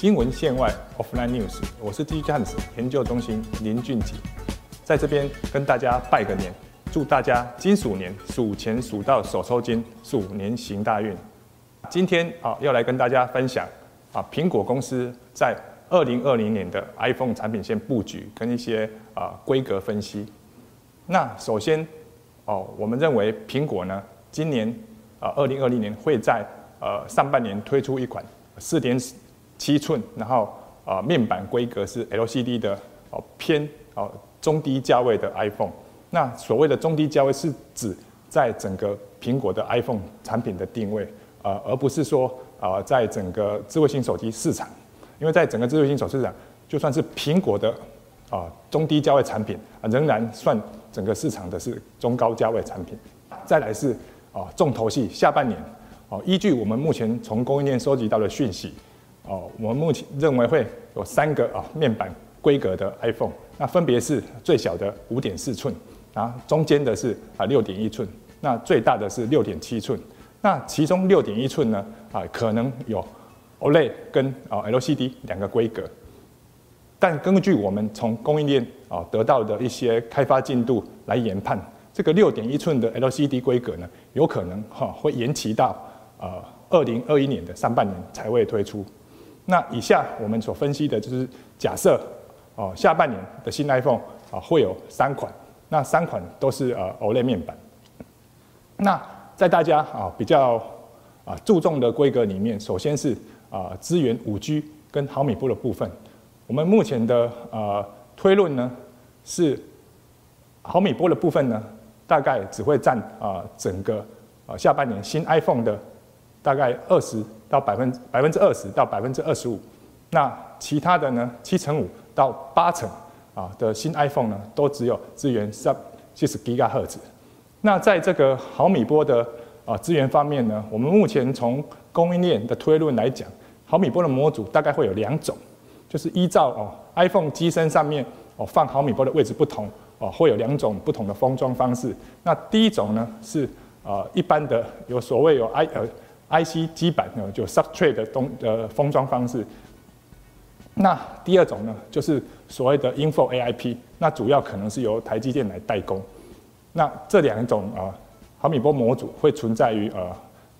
新闻线外 （Offline News），我是 D Times 研究中心林俊杰，在这边跟大家拜个年，祝大家金鼠年数钱数到手抽筋，鼠年行大运。今天啊，要来跟大家分享啊，苹果公司在二零二零年的 iPhone 产品线布局跟一些啊规格分析。那首先哦，我们认为苹果呢，今年啊二零二零年会在呃上半年推出一款四点七寸，然后啊面板规格是 LCD 的哦偏哦中低价位的 iPhone。那所谓的中低价位是指在整个苹果的 iPhone 产品的定位，呃，而不是说啊在整个智慧型手机市场，因为在整个智慧型手机市场，就算是苹果的啊中低价位产品啊，仍然算整个市场的是中高价位产品。再来是啊重头戏下半年哦，依据我们目前从供应链收集到的讯息。哦，我们目前认为会有三个啊面板规格的 iPhone，那分别是最小的五点四寸，啊中间的是啊六点一寸，那最大的是六点七寸。那其中六点一寸呢啊可能有 OLED 跟啊 LCD 两个规格，但根据我们从供应链啊得到的一些开发进度来研判，这个六点一寸的 LCD 规格呢有可能哈会延期到呃二零二一年的上半年才会推出。那以下我们所分析的就是假设，哦，下半年的新 iPhone 啊会有三款，那三款都是呃 OLED 面板。那在大家啊比较啊注重的规格里面，首先是啊支援五 G 跟毫米波的部分。我们目前的呃推论呢是毫米波的部分呢大概只会占啊整个啊下半年新 iPhone 的大概二十。到百分百分之二十到百分之二十五，那其他的呢？七成五到八成啊的新 iPhone 呢，都只有支援上七十吉赫兹。那在这个毫米波的啊资源方面呢，我们目前从供应链的推论来讲，毫米波的模组大概会有两种，就是依照哦 iPhone 机身上面哦放毫米波的位置不同哦，会有两种不同的封装方式。那第一种呢是啊一般的有所谓有 i 呃。IC 基板呢，就 substrate 的东呃封装方式。那第二种呢，就是所谓的 Info AIP，那主要可能是由台积电来代工。那这两种啊毫米波模组会存在于呃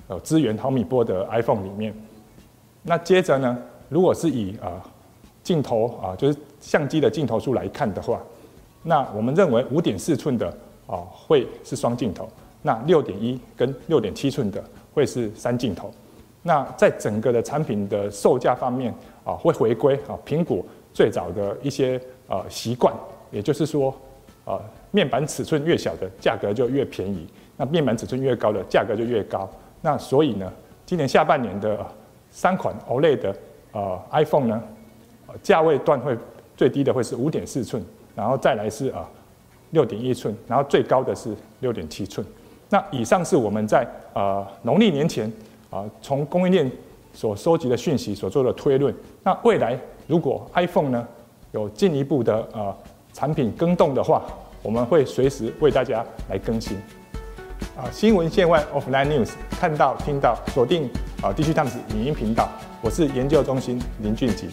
呃支援毫米波的 iPhone 里面。那接着呢，如果是以啊镜头啊就是相机的镜头数来看的话，那我们认为五点四寸的啊会是双镜头，那六点一跟六点七寸的。会是三镜头，那在整个的产品的售价方面啊，会回归啊苹果最早的一些呃习惯，也就是说，呃面板尺寸越小的价格就越便宜，那面板尺寸越高的价格就越高。那所以呢，今年下半年的三款 OLED 的呃 iPhone 呢，价位段会最低的会是五点四寸，然后再来是啊六点一寸，然后最高的是六点七寸。那以上是我们在呃农历年前啊从供应链所收集的讯息所做的推论。那未来如果 iPhone 呢有进一步的呃产品更动的话，我们会随时为大家来更新。啊，新闻线外 Offline News 看到听到锁定啊地区探子影音频道，我是研究中心林俊吉。